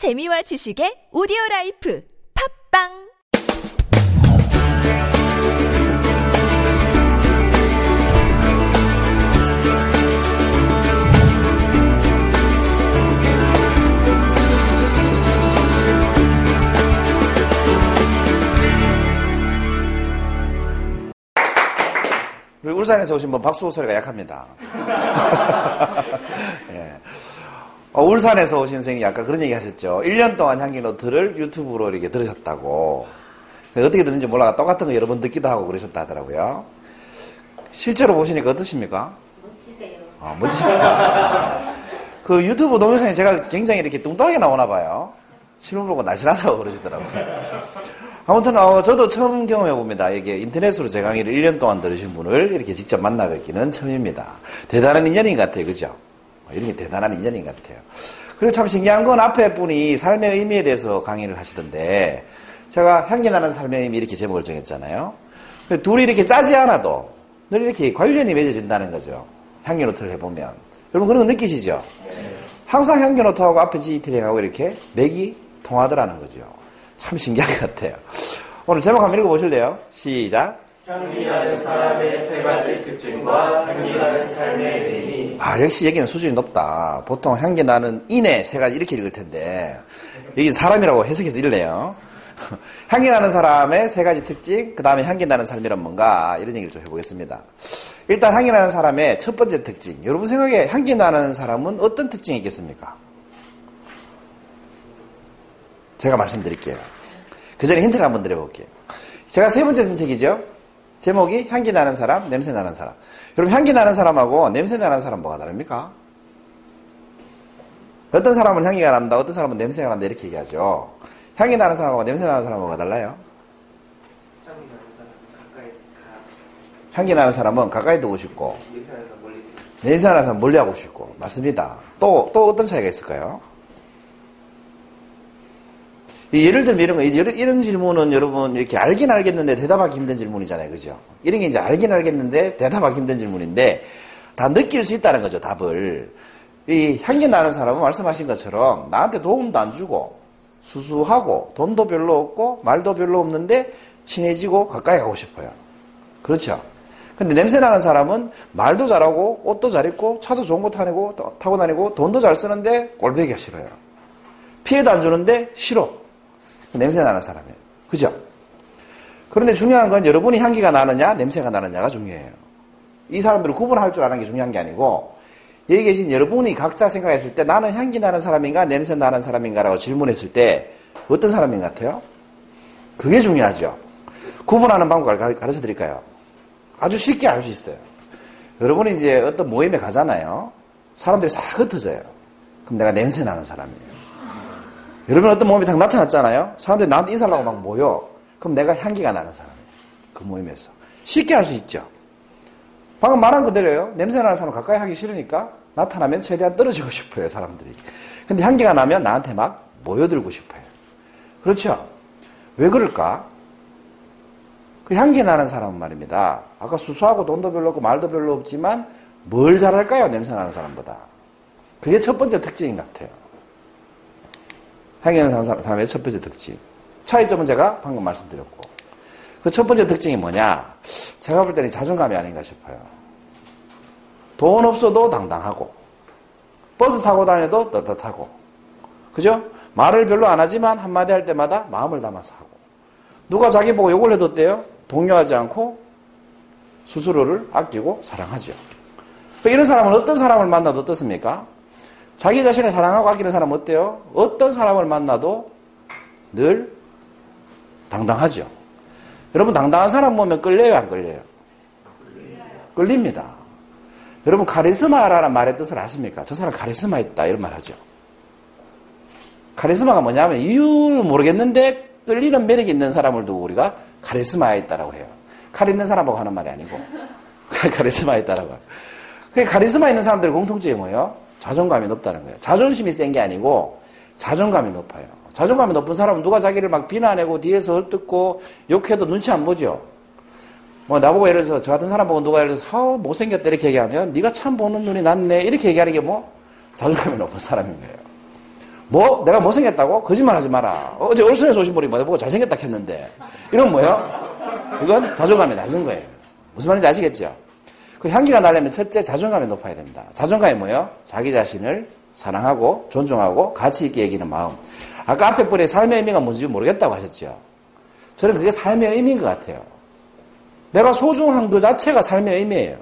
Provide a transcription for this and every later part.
재미와 지식의 오디오 라이프 팝빵 우리 울산에서 오신 분 박수 소리가 약합니다. 예. 어, 울산에서 오신 선생님이 아까 그런 얘기 하셨죠. 1년 동안 향기노트를 유튜브로 이렇게 들으셨다고. 어떻게 듣는지 몰라가 똑같은 거 여러 번 듣기도 하고 그러셨다 하더라고요. 실제로 보시니까 어떠십니까? 멋지세요. 아, 멋지십니다. 그 유튜브 동영상에 제가 굉장히 이렇게 뚱뚱하게 나오나 봐요. 실물 보고 날씬하다고 그러시더라고요. 아무튼 어, 저도 처음 경험해 봅니다. 이게 인터넷으로 제 강의를 1년 동안 들으신 분을 이렇게 직접 만나 뵙기는 처음입니다. 대단한 인연인 것 같아요. 그죠? 어, 이런 게 대단한 인연인 것 같아요. 그리고 참 신기한 건 앞에 분이 삶의 의미에 대해서 강의를 하시던데 제가 향기 나는 삶의 의미 이렇게 제목을 정했잖아요. 둘이 이렇게 짜지 않아도 늘 이렇게 관련이 맺어진다는 거죠. 향기 노트를 해보면. 여러분 그런 거 느끼시죠? 항상 향기 노트하고 앞에 지이틀링하고 이렇게 맥이 통하더라는 거죠. 참 신기한 것 같아요. 오늘 제목 한번 읽어보실래요? 시작. 향기나는 사람의 세 가지 특징과 향기나는 삶의 의미. 아, 역시 여기는 수준이 높다. 보통 향기 나는 인의 세 가지 이렇게 읽을 텐데, 여기 사람이라고 해석해서 읽네요. 향기 나는 사람의 세 가지 특징, 그 다음에 향기 나는 삶이란 뭔가, 이런 얘기를 좀 해보겠습니다. 일단 향기 나는 사람의 첫 번째 특징. 여러분 생각에 향기 나는 사람은 어떤 특징이 있겠습니까? 제가 말씀드릴게요. 그 전에 힌트를 한번 드려볼게요. 제가 세 번째 선책이죠? 제목이 향기 나는 사람, 냄새 나는 사람. 여러분 향기 나는 사람하고 냄새 나는 사람 뭐가 다릅니까? 어떤 사람은 향기가 난다, 어떤 사람은 냄새가 난다 이렇게 얘기하죠. 향기 나는 사람하고 냄새 나는 사람 뭐가 달라요? 향기 나는 사람 가까이 가. 향기 나는 사람은 가까이 두고 싶고 멀리. 냄새 나는 사람은 멀리 하고 싶고 맞습니다. 또, 또 어떤 차이가 있을까요? 이 예를 들면 이런 거, 이런, 질문은 여러분 이렇게 알긴 알겠는데 대답하기 힘든 질문이잖아요. 그죠? 이런 게 이제 알긴 알겠는데 대답하기 힘든 질문인데 다 느낄 수 있다는 거죠. 답을. 이 향기 나는 사람은 말씀하신 것처럼 나한테 도움도 안 주고 수수하고 돈도 별로 없고 말도 별로 없는데 친해지고 가까이 가고 싶어요. 그렇죠? 근데 냄새 나는 사람은 말도 잘하고 옷도 잘 입고 차도 좋은 거 타고, 타고 다니고 돈도 잘 쓰는데 꼴보기가 싫어요. 피해도 안 주는데 싫어. 냄새 나는 사람이에요. 그죠? 그런데 중요한 건 여러분이 향기가 나느냐, 냄새가 나느냐가 중요해요. 이 사람들을 구분할 줄 아는 게 중요한 게 아니고, 여기 계신 여러분이 각자 생각했을 때 나는 향기 나는 사람인가, 냄새 나는 사람인가라고 질문했을 때 어떤 사람인 것 같아요? 그게 중요하죠. 구분하는 방법을 가르쳐 드릴까요? 아주 쉽게 알 수 있어요. 여러분이 이제 어떤 모임에 가잖아요. 사람들이 싹 흩어져요. 그럼 내가 냄새 나는 사람이에요. 여러분 어떤 모임이 딱 나타났잖아요. 사람들이 나한테 인사하려고 막 모여. 그럼 내가 향기가 나는 사람이에요. 그 모임에서. 쉽게 알수 있죠. 방금 말한 그대로예요. 냄새 나는 사람 가까이 하기 싫으니까 나타나면 최대한 떨어지고 싶어요, 사람들이. 근데 향기가 나면 나한테 막 모여들고 싶어요. 그렇죠? 왜 그럴까? 그 향기 나는 사람은 말입니다. 아까 수수하고 돈도 별로 없고 말도 별로 없지만 뭘 잘할까요? 냄새 나는 사람보다. 그게 첫 번째 특징인 것 같아요. 나는 사람의 첫 번째 특징. 차이점은 제가 방금 말씀드렸고. 그 첫 번째 특징이 뭐냐? 제가 볼 때는 자존감이 아닌가 싶어요. 돈 없어도 당당하고, 버스 타고 다녀도 떳떳하고, 그죠? 말을 별로 안 하지만 한마디 할 때마다 마음을 담아서 하고, 누가 자기 보고 욕을 해도 어때요? 동요하지 않고 스스로를 아끼고 사랑하죠. 이런 사람은 어떤 사람을 만나도 어떻습니까? 자기 자신을 사랑하고 아끼는 사람은 어때요? 어떤 사람을 만나도 늘 당당하죠. 여러분 당당한 사람 보면 끌려요, 안 끌려요? 끌립니다. 여러분 카리스마라는 말의 뜻을 아십니까? 저 사람 카리스마 있다 이런 말 하죠. 카리스마가 뭐냐면 이유를 모르겠는데 끌리는 매력이 있는 사람을 두고 우리가 카리스마에 있다라고 해요. 칼 있는 사람하고 하는 말이 아니고 카리스마에 있다라고. 그 카리스마 있는 사람들의 공통점이 뭐예요? 자존감이 높다는 거예요. 자존심이 센 게 아니고 자존감이 높아요. 자존감이 높은 사람은 누가 자기를 막 비난하고 뒤에서 헐뜯고 욕해도 눈치 안 보죠. 뭐 나보고 예를 들어서 저 같은 사람 보고 누가 예를 들어서 아, 못생겼다 이렇게 얘기하면 네가 참 보는 눈이 낫네 이렇게 얘기하는 게 뭐 자존감이 높은 사람인 거예요. 뭐? 내가 못생겼다고? 거짓말 하지 마라. 어제 얼순에서 오신 분이 뭐 보고 잘생겼다 했는데. 이건 뭐예요? 이건 자존감이 낮은 거예요. 무슨 말인지 아시겠죠? 그 향기가 나려면 첫째 자존감이 높아야 된다. 자존감이 뭐예요? 자기 자신을 사랑하고 존중하고 가치 있게 여기는 마음. 아까 앞에 분의 삶의 의미가 뭔지 모르겠다고 하셨죠. 저는 그게 삶의 의미인 것 같아요. 내가 소중한 그 자체가 삶의 의미예요.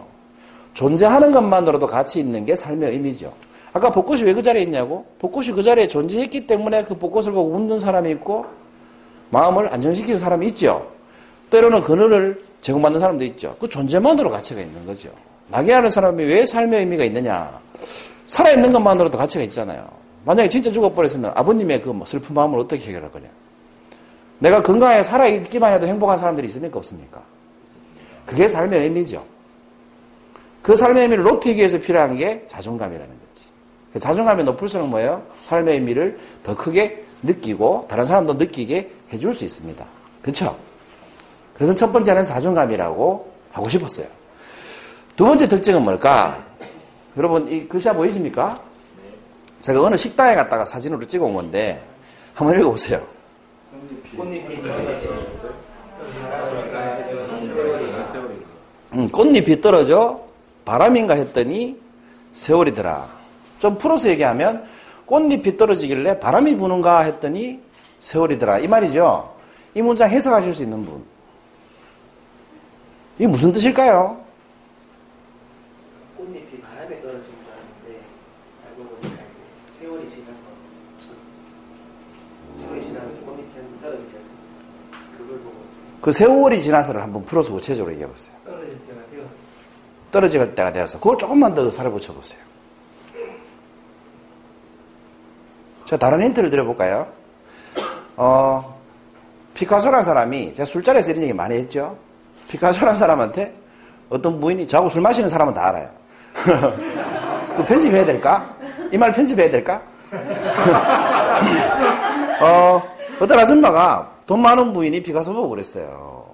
존재하는 것만으로도 가치 있는 게 삶의 의미죠. 아까 벚꽃이 왜 그 자리에 있냐고? 벚꽃이 그 자리에 존재했기 때문에 그 벚꽃을 보고 웃는 사람이 있고 마음을 안정시키는 사람이 있죠. 때로는 그늘을 제공받는 사람도 있죠. 그 존재만으로 가치가 있는 거죠. 낙이하는 사람이 왜 삶의 의미가 있느냐? 살아있는 것만으로도 가치가 있잖아요. 만약에 진짜 죽어버렸으면 아버님의 그뭐 슬픈 마음을 어떻게 해결할 거냐? 내가 건강하게 살아있기만 해도 행복한 사람들이 있습니까? 없습니까? 그게 삶의 의미죠. 그 삶의 의미를 높이기 위해서 필요한 게 자존감이라는 거지. 그 자존감이 높을수록 뭐예요? 삶의 의미를 더 크게 느끼고 다른 사람도 느끼게 해줄 수 있습니다. 그렇죠? 그래서 첫 번째는 자존감이라고 하고 싶었어요. 두 번째 특징은 뭘까? 여러분 이 글씨 보이십니까? 제가 어느 식당에 갔다가 사진으로 찍어 온 건데 한번 읽어보세요. 음, 꽃잎이 떨어져 바람인가 했더니 세월이더라. 좀 풀어서 얘기하면 꽃잎이 떨어지길래 바람이 부는가 했더니 세월이더라. 이 말이죠. 이 문장 해석하실 수 있는 분. 이게 무슨 뜻일까요? 꽃잎이 바람에 떨어진 줄 알았는데 알고 보니까 이제 세월이 지나서 세월이 지나면 꽃잎이 떨어지지 않습니까? 그걸 보고 그 세월이 지나서를 한번 풀어서 구체적으로 얘기해 보세요. 떨어질 때가 되었어. 떨어질 때가 되어서 그걸 조금만 더 살을 붙여 보세요. 자, 다른 힌트를 드려볼까요? 어, 피카소라는 사람이 제가 술자리에서 이런 얘기 많이 했죠. 피카소라는 사람한테 어떤 부인이 저하고 술 마시는 사람은 다 알아요. 그 편집해야 될까? 이 말 편집해야 될까? 어, 어떤 아줌마가 돈 많은 부인이 피카소 보고 그랬어요.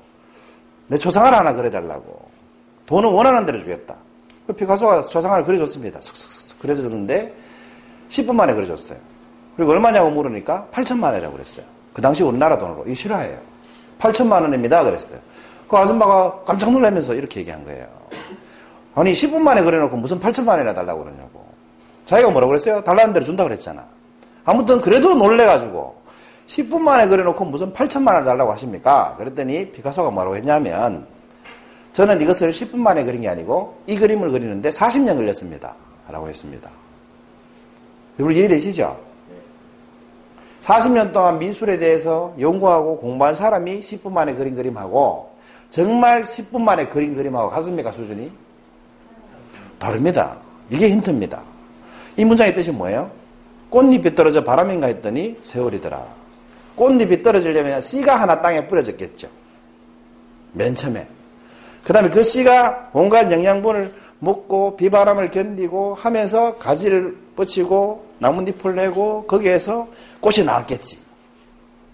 내 초상화를 하나 그려달라고. 돈은 원하는 대로 주겠다. 그 피카소가 초상화를 그려줬습니다. 슥슥슥 그려줬는데 10분 만에 그려줬어요. 그리고 얼마냐고 물으니까 8천만 원이라고 그랬어요. 그 당시 우리나라 돈으로. 이거 실화예요. 8천만 원입니다. 그랬어요. 그 아줌마가 깜짝 놀라면서 이렇게 얘기한 거예요. 아니 10분 만에 그려놓고 무슨 8천만 원이나 달라고 그러냐고. 자기가 뭐라고 그랬어요? 달라는 대로 준다고 그랬잖아. 아무튼 그래도 놀래가지고 10분 만에 그려놓고 무슨 8천만 원을 달라고 하십니까? 그랬더니 피카소가 뭐라고 했냐면 저는 이것을 10분 만에 그린 게 아니고 이 그림을 그리는데 40년 걸렸습니다. 라고 했습니다. 여러분 이해되시죠? 40년 동안 미술에 대해서 연구하고 공부한 사람이 10분 만에 그린 그림하고 정말 10분 만에 그린 그림하고 같습니까 수준이? 다릅니다. 이게 힌트입니다. 이 문장의 뜻이 뭐예요? 꽃잎이 떨어져 바람인가 했더니 세월이더라. 꽃잎이 떨어지려면 씨가 하나 땅에 뿌려졌겠죠. 맨 처음에. 그 다음에 그 씨가 온갖 영양분을 먹고 비바람을 견디고 하면서 가지를 뻗치고 나뭇잎을 내고 거기에서 꽃이 나왔겠지.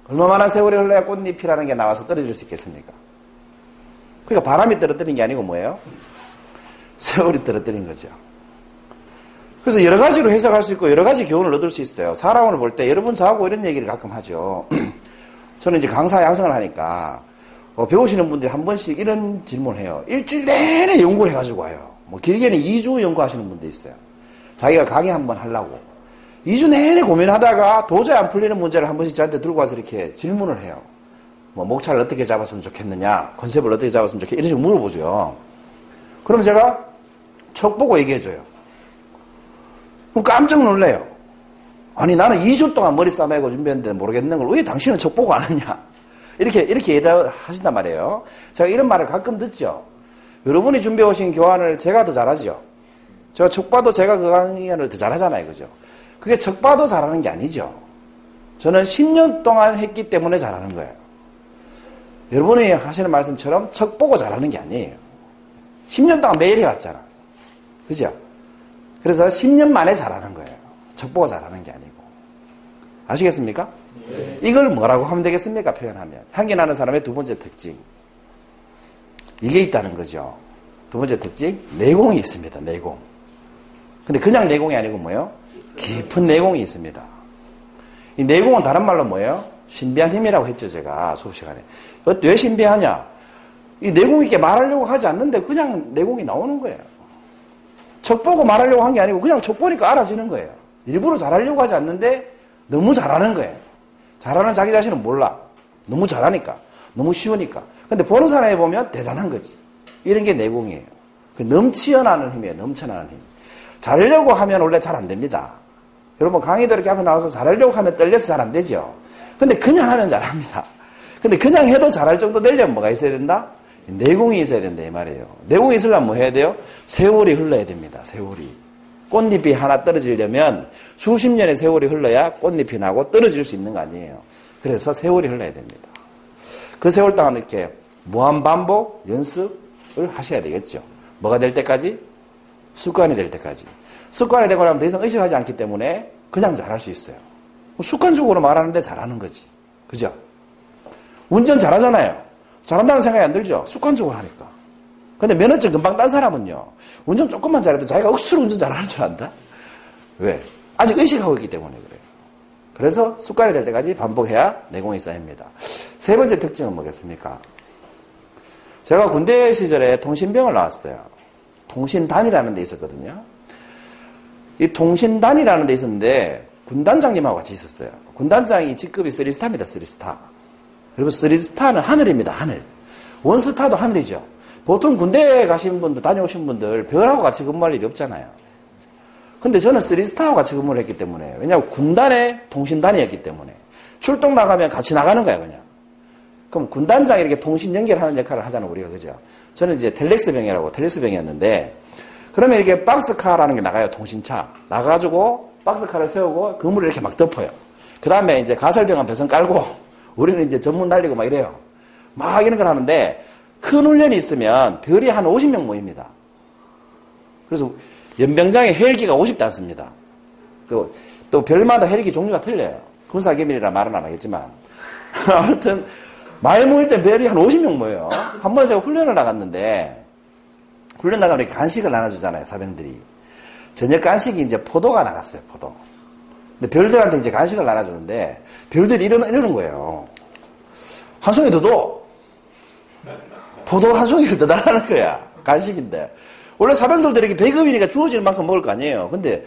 얼마나 세월이 흘러야 꽃잎이라는 게 나와서 떨어질 수 있겠습니까? 그러니까 바람이 떨어뜨린 게 아니고 뭐예요? 세월이 떨어뜨린 거죠. 그래서 여러 가지로 해석할 수 있고 여러 가지 교훈을 얻을 수 있어요. 사람을 볼 때 여러분 저하고 이런 얘기를 가끔 하죠. 저는 이제 강사 양성을 하니까 어, 배우시는 분들이 한 번씩 이런 질문을 해요. 일주일 내내 연구를 해가지고 와요. 뭐 길게는 2주 연구하시는 분도 있어요. 자기가 강의 한 번 하려고. 2주 내내 고민하다가 도저히 안 풀리는 문제를 한 번씩 저한테 들고 와서 이렇게 질문을 해요. 뭐 목차를 어떻게 잡았으면 좋겠느냐, 컨셉을 어떻게 잡았으면 좋겠냐, 이런 식으로 물어보죠. 그럼 제가 척 보고 얘기해줘요. 그럼 깜짝 놀래요. 아니 나는 2주 동안 머리 싸매고 준비했는데 모르겠는 걸 왜 당신은 척 보고 안 하냐. 이렇게 이렇게 얘기하신단 말이에요. 제가 이런 말을 가끔 듣죠. 여러분이 준비해 오신 교환을 제가 더 잘하죠. 제가 척 봐도 제가 그 강연을 더 잘하잖아요. 그죠? 그게 척 봐도 잘하는 게 아니죠. 저는 10년 동안 했기 때문에 잘하는 거예요. 여러분이 하시는 말씀처럼 척 보고 잘하는 게 아니에요. 10년 동안 매일 해왔잖아. 그죠? 그래서 10년 만에 잘하는 거예요. 척 보고 잘하는 게 아니고. 아시겠습니까? 네. 이걸 뭐라고 하면 되겠습니까? 표현하면. 향기 나는 사람의 두 번째 특징. 이게 있다는 거죠. 두 번째 특징, 내공이 있습니다. 내공. 근데 그냥 내공이 아니고 뭐요? 깊은 내공이 있습니다. 이 내공은 다른 말로 뭐예요? 신비한 힘이라고 했죠, 제가 수업 시간에. 어, 왜 신비하냐? 이 내공 있게 말하려고 하지 않는데 그냥 내공이 나오는 거예요. 척 보고 말하려고 한 게 아니고 그냥 척 보니까 알아지는 거예요. 일부러 잘하려고 하지 않는데 너무 잘하는 거예요. 잘하는 자기 자신은 몰라. 너무 잘하니까. 너무 쉬우니까. 근데 보는 사람이 보면 대단한 거지. 이런 게 내공이에요. 그 넘치어나는 힘이에요. 넘쳐나는 힘. 잘하려고 하면 원래 잘 안 됩니다. 여러분 강의들 이렇게 앞에 나와서 잘하려고 하면 떨려서 잘 안 되죠. 근데 그냥 하면 잘합니다. 근데 그냥 해도 잘할 정도 되려면 뭐가 있어야 된다? 내공이 있어야 된다 이 말이에요. 내공이 있으려면 뭐 해야 돼요? 세월이 흘러야 됩니다. 세월이. 꽃잎이 하나 떨어지려면 수십 년의 세월이 흘러야 꽃잎이 나고 떨어질 수 있는 거 아니에요. 그래서 세월이 흘러야 됩니다. 그 세월 동안 이렇게 무한 반복 연습을 하셔야 되겠죠. 뭐가 될 때까지? 습관이 될 때까지. 습관이 되고 나면 더 이상 의식하지 않기 때문에 그냥 잘할 수 있어요. 습관적으로 말하는데 잘하는 거지. 그죠? 운전 잘하잖아요. 잘한다는 생각이 안 들죠? 습관적으로 하니까. 근데 면허증 금방 딴 사람은요. 운전 조금만 잘해도 자기가 억수로 운전 잘하는 줄 안다? 왜? 아직 의식하고 있기 때문에 그래요. 그래서 습관이 될 때까지 반복해야 내공이 쌓입니다. 세 번째 특징은 뭐겠습니까? 제가 군대 시절에 통신병을 나왔어요. 통신단이라는 데 있었거든요. 이 통신단이라는 데 있었는데 군단장님하고 같이 있었어요. 군단장이 직급이 3스타입니다. 3스타. 그리고 3스타는 하늘입니다. 하늘. 원스타도 하늘이죠. 보통 군대에 가신 분들, 다녀오신 분들 별하고 같이 근무할 일이 없잖아요. 근데 저는 3스타하고 같이 근무를 했기 때문에 왜냐하면 군단의 통신단이었기 때문에 출동 나가면 같이 나가는 거야 그냥. 그럼 군단장이 이렇게 통신 연결하는 역할을 하잖아 우리가 그죠? 저는 이제 텔렉스 병이라고 텔렉스 병이었는데 그러면 이렇게 박스카라는 게 나가요 통신차 나가가지고 박스카를 세우고 그물을 이렇게 막 덮어요. 그 다음에 이제 가설병은 배선 깔고 우리는 이제 전문 달리고 막 이래요. 막 이런 걸 하는데 큰 훈련이 있으면 별이 한 50명 모입니다. 그래서 연병장에 헬기가 50대 않습니다. 그, 또 별마다 헬기 종류가 틀려요. 군사기밀이라 말은 안 하겠지만. 아무튼, 많이 모일 때 별이 한 50명 모여요. 한 번에 제가 훈련을 나갔는데, 훈련 나가면 이렇게 간식을 나눠주잖아요, 사병들이. 저녁 간식이 이제 포도가 나갔어요, 포도. 근데 별들한테 이제 간식을 나눠주는데, 별들이 이러는, 이러는 거예요. 한 송이 더도 포도 한 송이를 더 달라는 거야. 간식인데. 원래 사병들도 이렇게 배급이니까 주어질 만큼 먹을 거 아니에요. 근데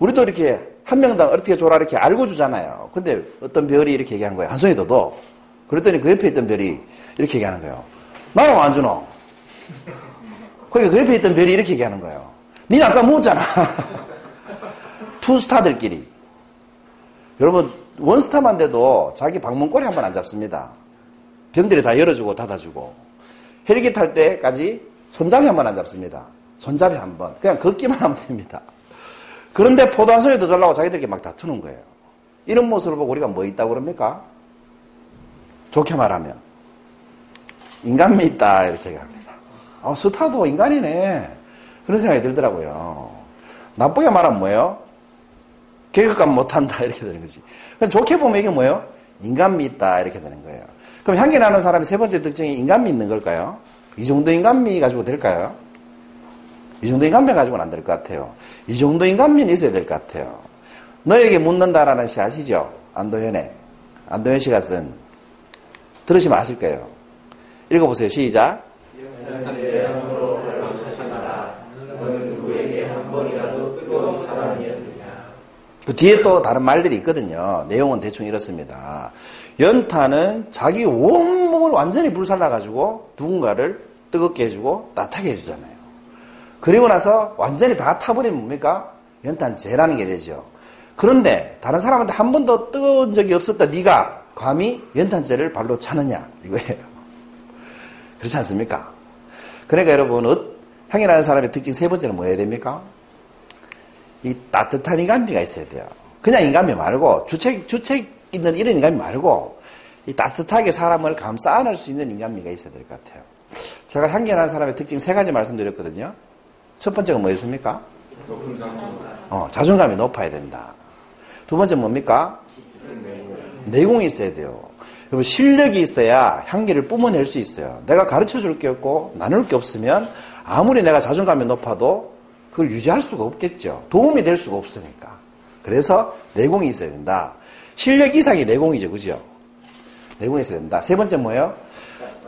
우리도 이렇게 한 명당 어떻게 줘라 이렇게 알고 주잖아요. 근데 어떤 별이 이렇게 얘기한 거예요. 한 송이 더도. 그랬더니 그 옆에 있던 별이 이렇게 얘기하는 거예요. 나는 안 주노? 그러니까 그 옆에 있던 별이 이렇게 얘기하는 거예요. 니는 아까 먹었잖아. two star들끼리. 여러분, one star만 돼도 자기 방문고리 한번 안 잡습니다. 병들이 다 열어주고 닫아주고. 헬기 탈 때까지 손잡이 한 번 안 잡습니다. 손잡이 한 번. 그냥 걷기만 하면 됩니다. 그런데 포도 한 송이 더 달라고 자기들끼리 막 다투는 거예요. 이런 모습을 보고 우리가 뭐 있다고 그럽니까? 좋게 말하면. 인간미 있다. 이렇게 얘기합니다. 아, 스타도 인간이네. 그런 생각이 들더라고요. 나쁘게 말하면 뭐예요? 계획감 못한다. 이렇게 되는 거지. 좋게 보면 이게 뭐예요? 인간미 있다. 이렇게 되는 거예요. 그럼 향기 나는 사람의 세 번째 특징이 인간미 있는 걸까요? 이 정도 인간미 가지고 될까요? 이 정도 인간미 가지고는 안 될 것 같아요. 이 정도 인간미는 있어야 될 것 같아요. 너에게 묻는다라는 시 아시죠? 안도현의. 안도현 씨가 쓴. 들으시면 아실 거예요. 읽어보세요. 시작. 그 뒤에 또 다른 말들이 있거든요. 내용은 대충 이렇습니다. 연타는 자기 온몸을 완전히 불살라가지고 누군가를 뜨겁게 해주고 따뜻하게 해주잖아요. 그리고 나서 완전히 다 타버리면 뭡니까? 연탄 재라는 게 되죠. 그런데 다른 사람한테 한 번도 뜨거운 적이 없었다 네가 감히 연탄재를 발로 차느냐 이거예요. 그렇지 않습니까? 그러니까 여러분 향이 나는 사람의 특징 세 번째는 뭐여야 됩니까? 이 따뜻한 인간미가 있어야 돼요. 그냥 인간미 말고 주책 주책 있는 이런 인간미 말고 이 따뜻하게 사람을 감싸 안을 수 있는 인간미가 있어야 될 것 같아요. 제가 향기 나는 사람의 특징 세 가지 말씀드렸거든요. 첫 번째가 뭐였습니까? 어, 자존감이 높아야 된다. 두 번째 뭡니까? 내공이 있어야 돼요. 여러분 실력이 있어야 향기를 뿜어낼 수 있어요. 내가 가르쳐 줄 게 없고 나눌 게 없으면 아무리 내가 자존감이 높아도 그걸 유지할 수가 없겠죠. 도움이 될 수가 없으니까. 그래서 내공이 있어야 된다. 실력 이상이 내공이죠. 그죠? 내공이 있어야 된다. 세 번째 뭐예요?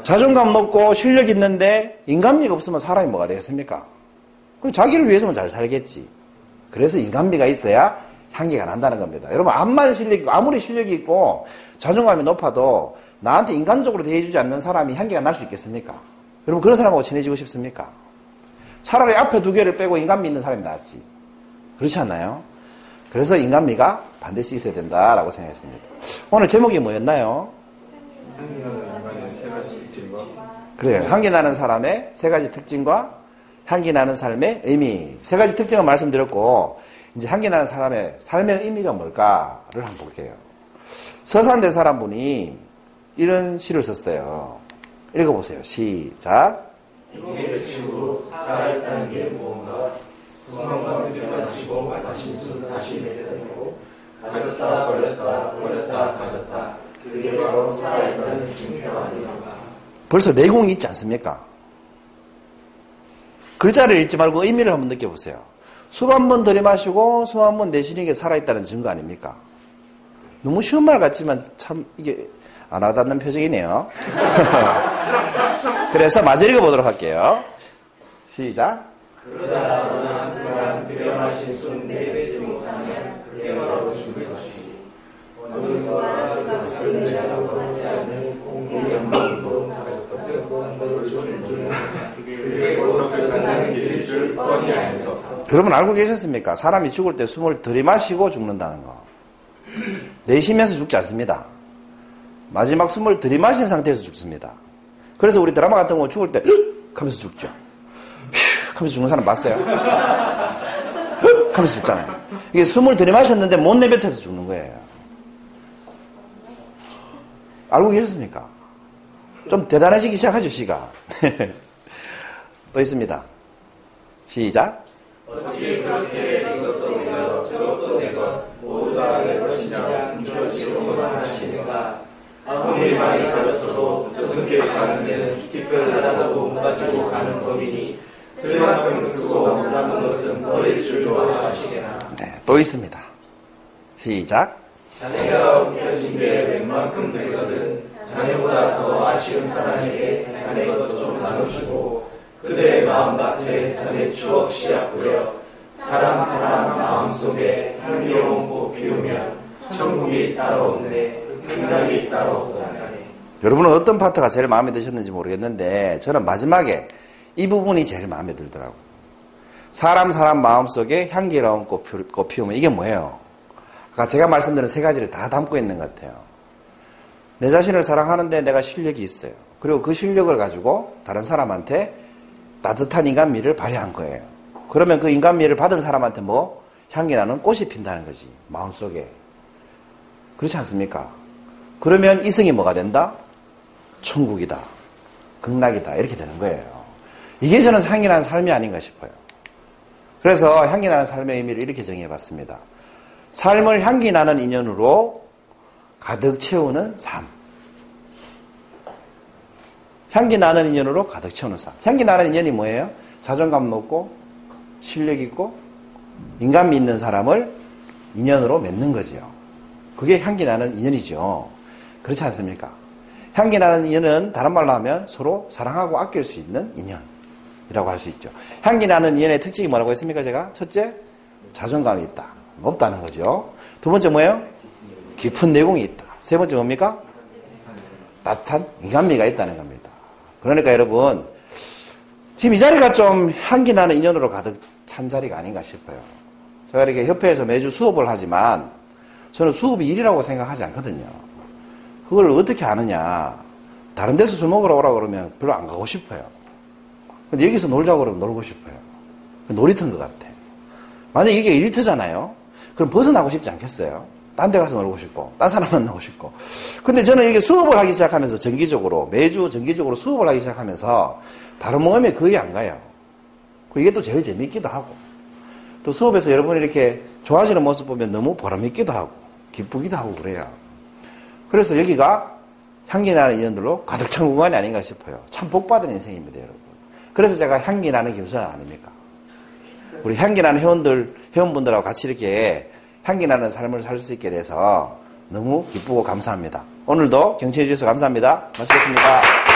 자존감 높고 실력 있는데 인간미가 없으면 사람이 뭐가 되겠습니까? 그럼 자기를 위해서만 잘 살겠지. 그래서 인간미가 있어야 향기가 난다는 겁니다. 여러분, 암만 실력이, 아무리 실력이 있고 자존감이 높아도 나한테 인간적으로 대해주지 않는 사람이 향기가 날 수 있겠습니까? 여러분, 그런 사람하고 친해지고 싶습니까? 차라리 앞에 두 개를 빼고 인간미 있는 사람이 낫지. 그렇지 않나요? 그래서 인간미가 반드시 있어야 된다라고 생각했습니다. 오늘 제목이 뭐였나요? 그래요. 향기 나는 사람의 세 가지 특징과 향기 나는 삶의 의미. 세 가지 특징을 말씀드렸고, 이제 향기 나는 사람의 삶의 의미가 뭘까를 한번 볼게요. 서산대 사람분이 이런 시를 썼어요. 읽어보세요. 시작. 이공의 친구 살아있다는 게 무언가 그들 마시고 다시 다시 내려다니고 가졌다 버렸다 버렸다 가졌다 그게 바로 살아있다는 증표 아닌가 벌써 내공이 있지 않습니까? 글자를 읽지 말고 의미를 한번 느껴보세요. 숨한번 들이마시고 숨한번 내쉬는 게 살아있다는 증거 아닙니까? 너무 쉬운 말 같지만 참 이게 안 와닿는 표정이네요. 그래서 마저 읽어보도록 할게요. 시작. 그러다 어느 한순간 들여마신 숨 내뱉지 못하면 그게 바로 죽을 것이지 어느 순간 그 것을 내려고 하지 않는 번도 가졌 것을 한 번도 줄을 줄은 여러분 알고 계셨습니까? 사람이 죽을 때 숨을 들이마시고 죽는다는 거. 내쉬면서 죽지 않습니다. 마지막 숨을 들이마신 상태에서 죽습니다. 그래서 우리 드라마 같은 거 죽을 때 하면서 죽죠. 휙 하면서 죽는 사람 봤어요? 하면서 죽잖아요. 이게 숨을 들이마셨는데 못 내뱉어서 죽는 거예요. 알고 계셨습니까? 좀 대단해지기 시작하죠, 시가. 또 있습니다. 시작. 어찌 그렇게 이것도 내것 저것도 내것 모두 다 내 것이냐 아무리 많이 가졌어도 저승길 가는 데는 기끌하다고 못 가지고 가는 법이니 쓸 만큼 쓰고 남은 것은 버릴 줄도 아시게나 네, 또 있습니다. 시작. 자네가 움켜진 게 웬만큼 되거든 자네보다 더 아쉬운 사람에게 자네 것도 좀 나누시고 그들의 마음 밭에 자네 추억 씨앗 뿌려 사람 사람 마음 속에 향기로운 꽃 피우면 천국이 따라오는 데 극락이 따라오다네 여러분은 어떤 파트가 제일 마음에 드셨는지 모르겠는데 저는 마지막에 이 부분이 제일 마음에 들더라고요. 사람 사람 마음속에 향기로운 꽃, 피, 꽃 피우면 이게 뭐예요? 아까 제가 말씀드린 세 가지를 다 담고 있는 것 같아요. 내 자신을 사랑하는데 내가 실력이 있어요. 그리고 그 실력을 가지고 다른 사람한테 따뜻한 인간미를 발휘한 거예요. 그러면 그 인간미를 받은 사람한테 뭐 향기 나는 꽃이 핀다는 거지. 마음속에. 그렇지 않습니까? 그러면 이승이 뭐가 된다? 천국이다. 극락이다. 이렇게 되는 거예요. 이게 저는 향기 나는 삶이 아닌가 싶어요. 그래서 향기 나는 삶의 의미를 이렇게 정해 봤습니다. 삶을 향기 나는 인연으로 가득 채우는 삶. 향기 나는 인연으로 가득 채우는 삶. 향기 나는 인연이 뭐예요? 자존감 높고 실력 있고 인간미 있는 사람을 인연으로 맺는 거지요. 그게 향기 나는 인연이죠. 그렇지 않습니까? 향기 나는 인연은 다른 말로 하면 서로 사랑하고 아낄 수 있는 인연이라고 할 수 있죠. 향기 나는 인연의 특징이 뭐라고 했습니까? 제가 첫째 자존감이 있다. 높다는 거죠. 두 번째 뭐예요? 깊은 내공이 있다. 세 번째 뭡니까? 따뜻한 인간미가 있다는 겁니다. 그러니까 여러분 지금 이 자리가 좀 향기 나는 인연으로 가득 찬 자리가 아닌가 싶어요. 제가 이렇게 협회에서 매주 수업을 하지만 저는 수업이 일이라고 생각하지 않거든요. 그걸 어떻게 아느냐. 다른 데서 술 먹으러 오라 그러면 별로 안 가고 싶어요. 근데 여기서 놀자고 그러면 놀고 싶어요. 놀이터인 것 같아. 만약 이게 일터잖아요. 그럼 벗어나고 싶지 않겠어요? 딴 데 가서 놀고 싶고, 딴 사람 만나고 싶고. 근데 저는 이게 수업을 하기 시작하면서 정기적으로, 매주 정기적으로 수업을 하기 시작하면서 다른 모임에 거의 안 가요. 이게 또 제일 재밌기도 하고. 또 수업에서 여러분이 이렇게 좋아지는 모습 보면 너무 보람있기도 하고, 기쁘기도 하고 그래요. 그래서 여기가 향기 나는 인연들로 가득 찬 공간이 아닌가 싶어요. 참 복받은 인생입니다, 여러분. 그래서 제가 향기 나는 김수현 아닙니까? 우리 향기 나는 회원들, 회원분들하고 같이 이렇게 향기 나는 삶을 살 수 있게 돼서 너무 기쁘고 감사합니다. 오늘도 경청해 주셔서 감사합니다. 마치겠습니다.